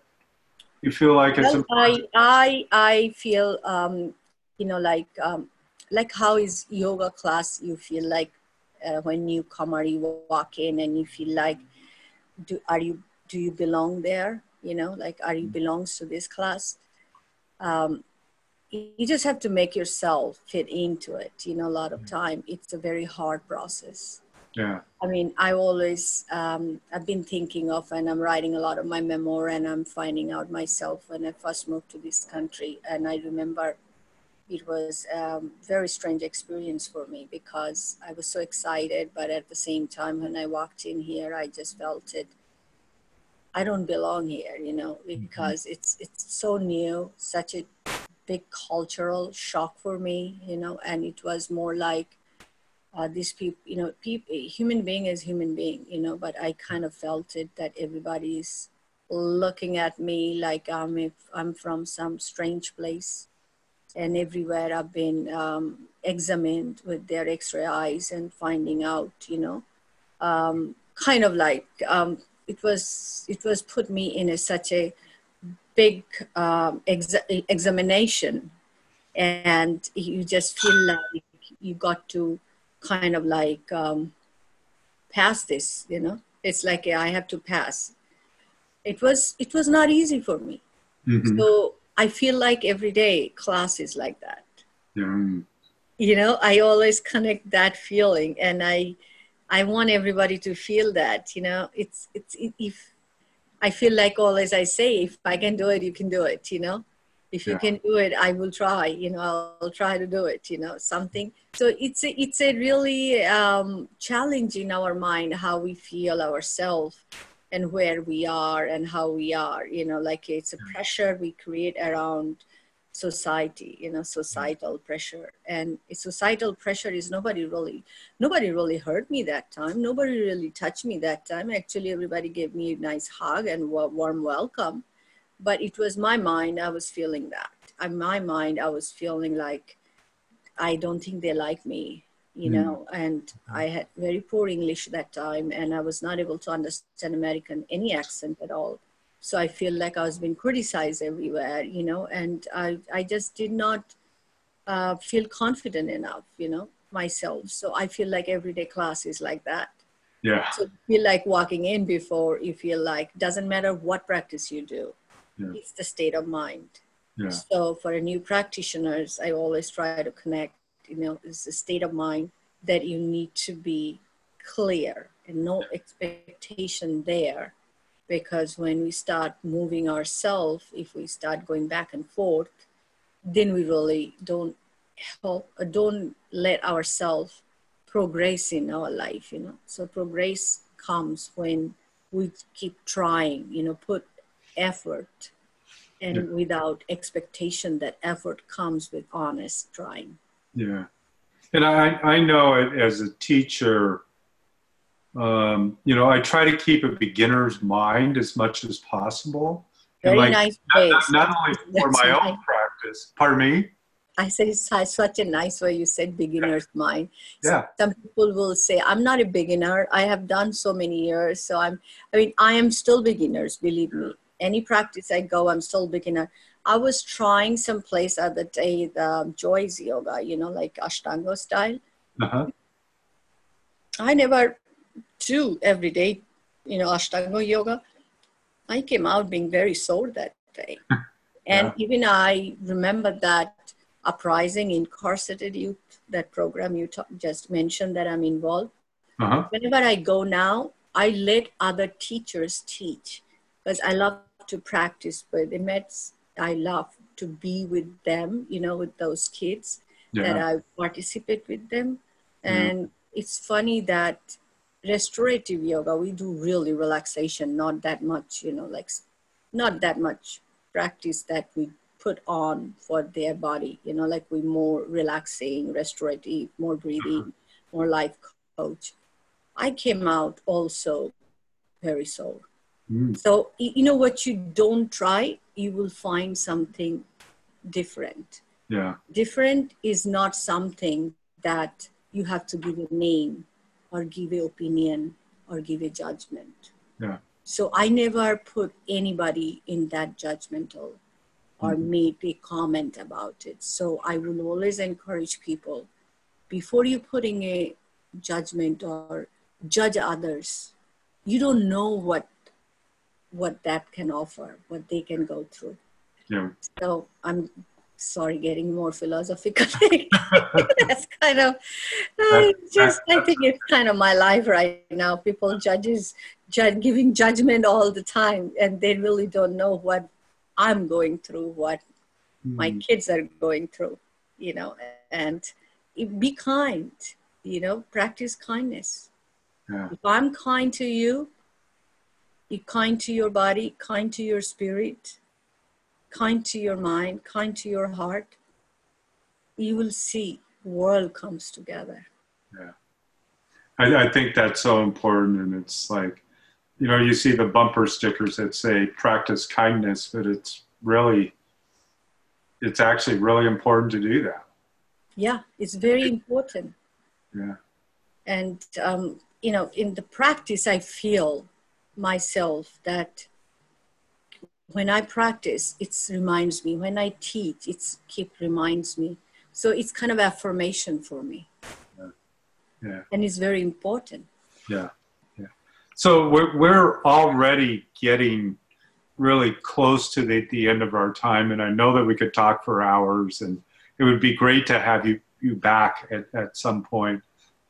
You feel like it's well, I, I, I feel, um, you know, like, um, like how is yoga class you feel like uh, when you come or you walk in and you feel like, do, are you, do you belong there? You know, like, are you belongs to this class? Um, you just have to make yourself fit into it you know a lot of time it's a very hard process yeah i mean i always um, i've been thinking of and i'm writing a lot of my memoir and i'm finding out myself when i first moved to this country and i remember it was a um, very strange experience for me because i was so excited but at the same time when i walked in here i just felt it i don't belong here you know mm-hmm. because mm-hmm. it's it's so new such a big cultural shock for me, you know, and it was more like uh, these people, you know, people, human being is human being, you know, but I kind of felt it that everybody's looking at me like I'm, if I'm from some strange place. And everywhere I've been um, examined with their X-ray eyes and finding out, you know, um, kind of like um, it was. It was put me in a, such a big um, ex- examination and you just feel like you got to kind of like um, pass this you know it's like i have to pass it was it was not easy for me mm-hmm. so i feel like every day class is like that yeah. you know i always connect that feeling and i i want everybody to feel that you know it's it's if I feel like always I say, if I can do it, you can do it, you know? If you yeah. can do it, I will try, you know, I'll, I'll, try to do it, you know, something. So it's a, it's a really um, challenge in our mind how we feel ourselves and where we are and how we are, you know, like it's a pressure we create around society you know societal pressure. And societal pressure is nobody really nobody really hurt me that time. Nobody really touched me that time. Actually everybody gave me a nice hug and warm welcome but it was my mind i was feeling that. In my mind i was feeling like i don't think they like me you mm. know and i had very poor english that time and i was not able to understand american any accent at all. So i feel like i was being criticized everywhere you know and i i just did not uh, feel confident enough you know myself. So i feel like everyday class is like that. Yeah. So feel like walking in before you feel like doesn't matter what practice you do yeah. it's the state of mind yeah. so for a new practitioners i always try to connect you know it's a state of mind that you need to be clear and no expectation there because when we start moving ourselves, if we start going back and forth, then we really don't help, uh, don't let ourselves progress in our life, you know. So progress comes when we keep trying, you know, put effort and yeah. without expectation that effort comes with honest trying. Yeah. And I, I know it as a teacher, um, you know, I try to keep a beginner's mind as much as possible. Very like, nice not, not, not, only <laughs> for my own practice. Pardon me. I said it's such a nice way you said beginner's yeah. mind. Yeah. Some people will say, I'm not a beginner. I have done so many years. So I'm, I mean, I am still beginners, believe me. Any practice I go, I'm still beginner. I was trying some place other day, the Jois yoga, you know, like Ashtanga style. Uh-huh. I never do every day, you know, Ashtanga yoga, I came out being very sore that day. <laughs> and yeah. even I remember that uprising incarcerated youth, that program you t- just mentioned that I'm involved. Uh-huh. Whenever I go now, I let other teachers teach because I love to practice with inmates. I love to be with them, you know, with those kids yeah. that I participate with them. Mm-hmm. And it's funny that restorative yoga we do really relaxation not that much you know like not that much practice that we put on for their body you know like we more relaxing restorative more breathing mm-hmm. more life coach i came out also very sore mm. so you know what you don't try you will find something different yeah different is not something that you have to give a name or give a opinion or give a judgment. Yeah. So I never put anybody in that judgmental or Mhm. made a comment about it. So I will always encourage people before you putting a judgment or judge others, you don't know what what that can offer, what they can go through. Yeah. So I'm sorry, getting more philosophical. <laughs> That's kind of uh, just. I think it's kind of my life right now. People judges judge, giving judgment all the time, and they really don't know what I'm going through, what my Mm, kids are going through. You know, and be kind. You know, practice kindness. yeah. If I'm kind to you, be kind to your body, kind to your spirit, kind to your mind, kind to your heart, you will see the world comes together. I, I think that's so important. And it's like, you know, you see the bumper stickers that say practice kindness, but it's really, it's actually really important to do that. Yeah, it's very important. Yeah. And, um, you know, in the practice, I feel myself that when I practice, it reminds me. When I teach, it's keep reminds me. So it's kind of affirmation for me. Yeah. And it's very important. Yeah. Yeah. So we're, we're already getting really close to the, the end of our time. And I know that we could talk for hours and it would be great to have you, you back at, at some point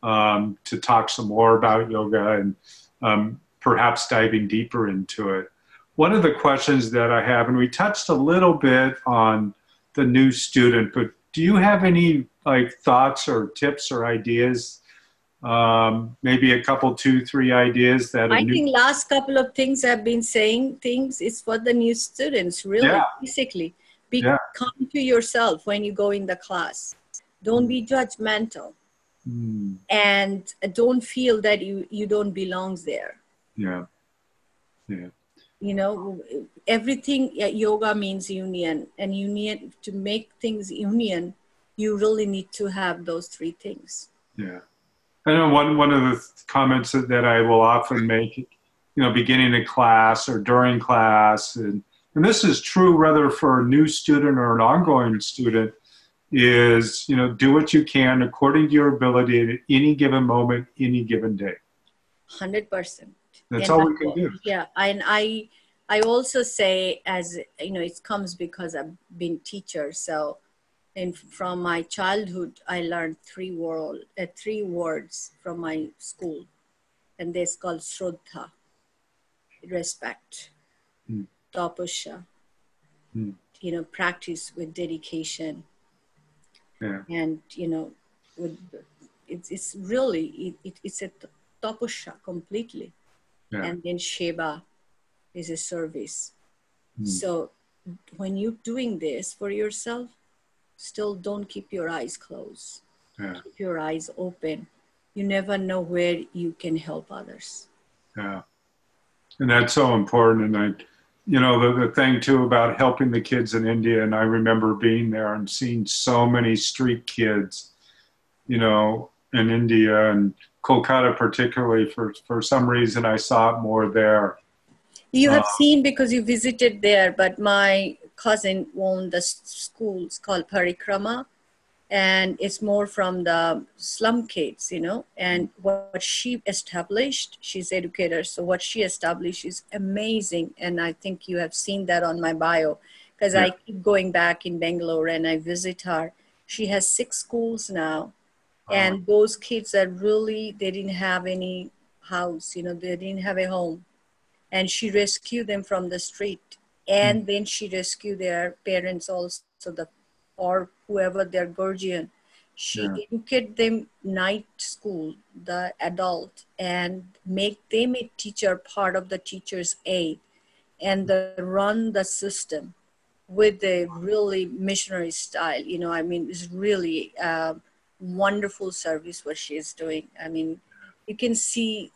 um, to talk some more about yoga and um, perhaps diving deeper into it. One of the questions that I have, and we touched a little bit on the new student, but do you have any like thoughts or tips or ideas um, maybe a couple, two, three ideas that I new, think last couple of things I've been saying things is for the new students, really, Yeah. basically. Be Yeah. kind to yourself when you go in the class. Don't be judgmental Hmm, and don't feel that you, you don't belong there. Yeah, Yeah. You know, everything yoga means union, and union to make things union, you really need to have those three things. yeah. I know one one of the comments that, that I will often make, you know, beginning a class or during class, and and this is true whether for a new student or an ongoing student, is you know do what you can according to your ability at any given moment, any given day. hundred percent. That's all we can do. Yeah, and I I also say as you know, it comes because I've been teacher. So, and from my childhood, I learned three world, uh, three words from my school, and they're called Shraddha, respect, Hmm. tapasya, Hmm. you know, practice with dedication, Yeah, and you know, with it's it's really it, it, it's a tapasya completely yeah, and then Sheba is a service. Hmm. So when you're doing this for yourself, still don't keep your eyes closed. yeah, Keep your eyes open. You never know where you can help others. yeah. And that's so important. And I, you know, the, the thing too about helping the kids in India, and I remember being there and seeing so many street kids, you know, in India and Kolkata particularly. For for some reason, I saw it more there. You have Uh, seen because you visited there, but my cousin owned the school. It's called Parikrama, and it's more from the slum kids, you know. And what she established, she's educator, so what she established is amazing. And I think you have seen that on my bio, because I keep going back in Bangalore and I visit her. She has six schools now, and those kids that really they didn't have any house, you know, they didn't have a home. And she rescued them from the street. And then she rescued their parents also the or whoever their guardian. She Yeah. educated them night school the adult and make them a teacher part of the teacher's aid. And the, run the system with a really missionary style you know i mean it's really uh, wonderful service what she is doing i mean you can see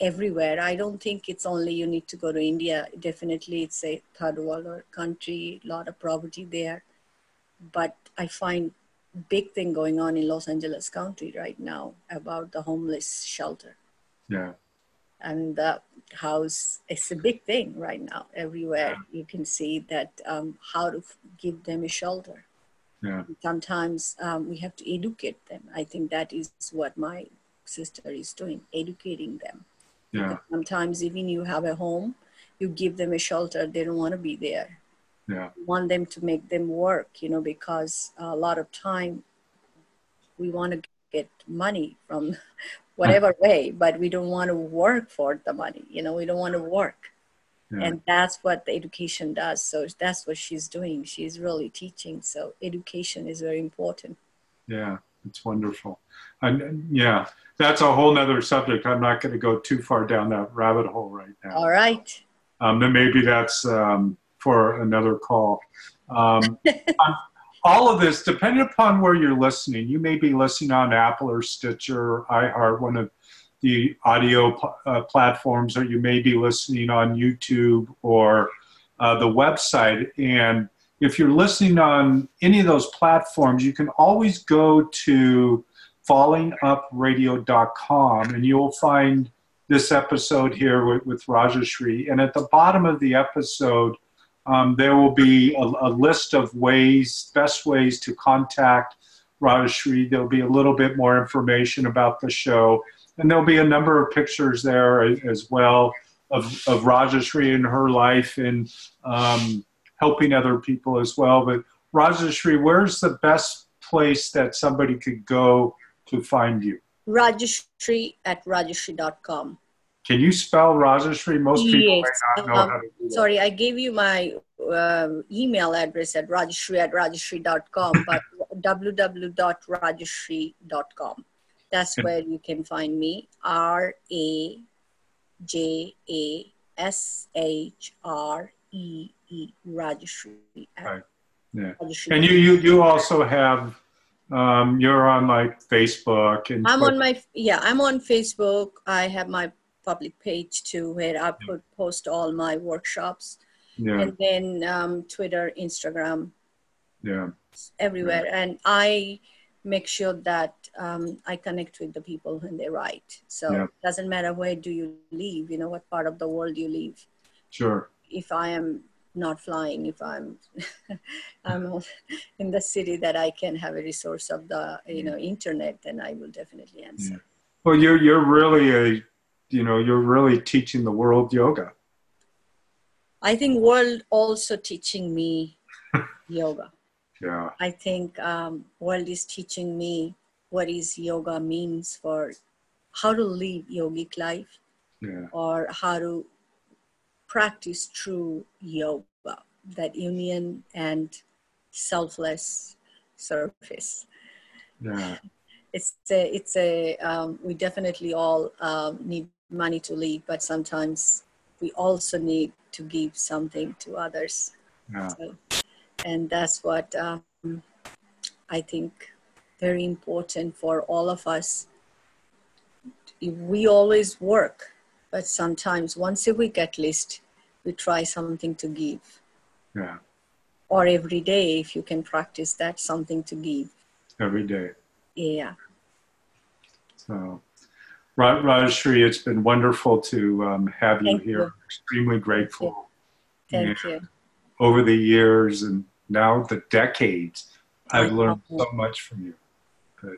everywhere. I don't think it's only you need to go to India. Definitely, it's a third world country, a lot of poverty there. But I find big thing going on in Los Angeles County right now about the homeless shelter. Yeah, and the house it's a big thing right now everywhere you can see that um, how to give them a shelter yeah. sometimes um, we have to educate them. I think that is what my sister is doing educating them. Yeah. Because sometimes even you have a home you give them a shelter they don't want to be there. Yeah. Want them to make them work you know because a lot of time we want to get money from <laughs> whatever way but we don't want to work for the money you know we don't want to work yeah. and that's what the education does. So that's what she's doing. She's really teaching. So education is very important. Yeah it's wonderful. And yeah that's a whole nother subject. I'm not going to go too far down that rabbit hole right now. All right. Um, then maybe that's um, for another call. Um, <laughs> all of this depending upon where you're listening you may be listening on apple or stitcher or iheart one of the audio uh, platforms, that you may be listening on YouTube or uh, the website. And if you're listening on any of those platforms, you can always go to fallingupradio.com and you'll find this episode here with, with. And at the bottom of the episode, um, there will be a, a, list of ways, best ways to contact Rajashree. There'll be a little bit more information about the show and there'll be a number of pictures there as well of, of Rajashree and her life and um, helping other people as well. But Rajashree, where's the best place that somebody could go to find you? Rajashree at rajashree.com. Can you spell Rajashree? Most people yes. may not know um, how to do that. Sorry, I gave you my um, email address at rajashree at rajashree.com, but <laughs> www.rajashree.com. That's where you can find me. R A J A S H R E E Rajashree. Right. Yeah. And you, you you also have um, you're on like Facebook and I'm on my yeah I'm on Facebook. I have my public page too where I put post all my workshops. Yeah. And then um, Twitter, Instagram. Yeah. Everywhere, yeah. and I make sure that um, I connect with the people when they write. So yeah. it doesn't matter where do you live, you know, what part of the world you live. Sure. If I am not flying, if I'm <laughs> I'm in the city that I can have a resource of the you know internet, then I will definitely answer. Yeah. Well, you're you're really a you know you're really teaching the world yoga. I think world also teaching me <laughs> yoga. Yeah. I think um, world is teaching me what is yoga means for how to live yogic life yeah. or how to practice true yoga, that union and selfless service. Yeah. <laughs> It's a, it's a, um, we definitely all um, need money to live, but sometimes we also need to give something to others. Yeah. So, and that's what um, I think very important for all of us. We always work, but sometimes once a week at least, we try something to give. Yeah. Or every day, if you can practice that, something to give. Every day. Yeah. So, Rajashree, it's been wonderful to um, have you Thank here. You. Extremely grateful. Thank you. Over the years and now the decades, I've learned so much from you. But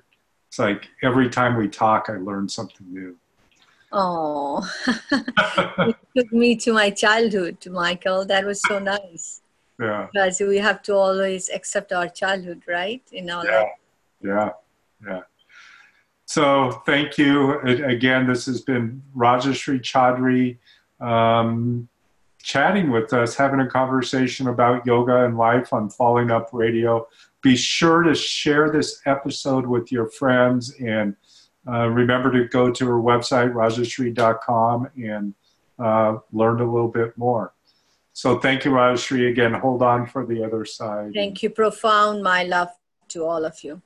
it's like every time we talk, I learn something new. Oh, <laughs> it took me to my childhood, Michael. That was so nice. Yeah. Because we have to always accept our childhood, right? In our yeah. Yeah. Yeah. So thank you again. This has been Rajashree Choudhury um, chatting with us, having a conversation about yoga and life on Falling Up Radio. Be sure to share this episode with your friends and uh, remember to go to her website, rajashree.com, and uh, learn a little bit more. So thank you, Rajashree. Again, hold on for the other side. Thank you. Profound my love to all of you.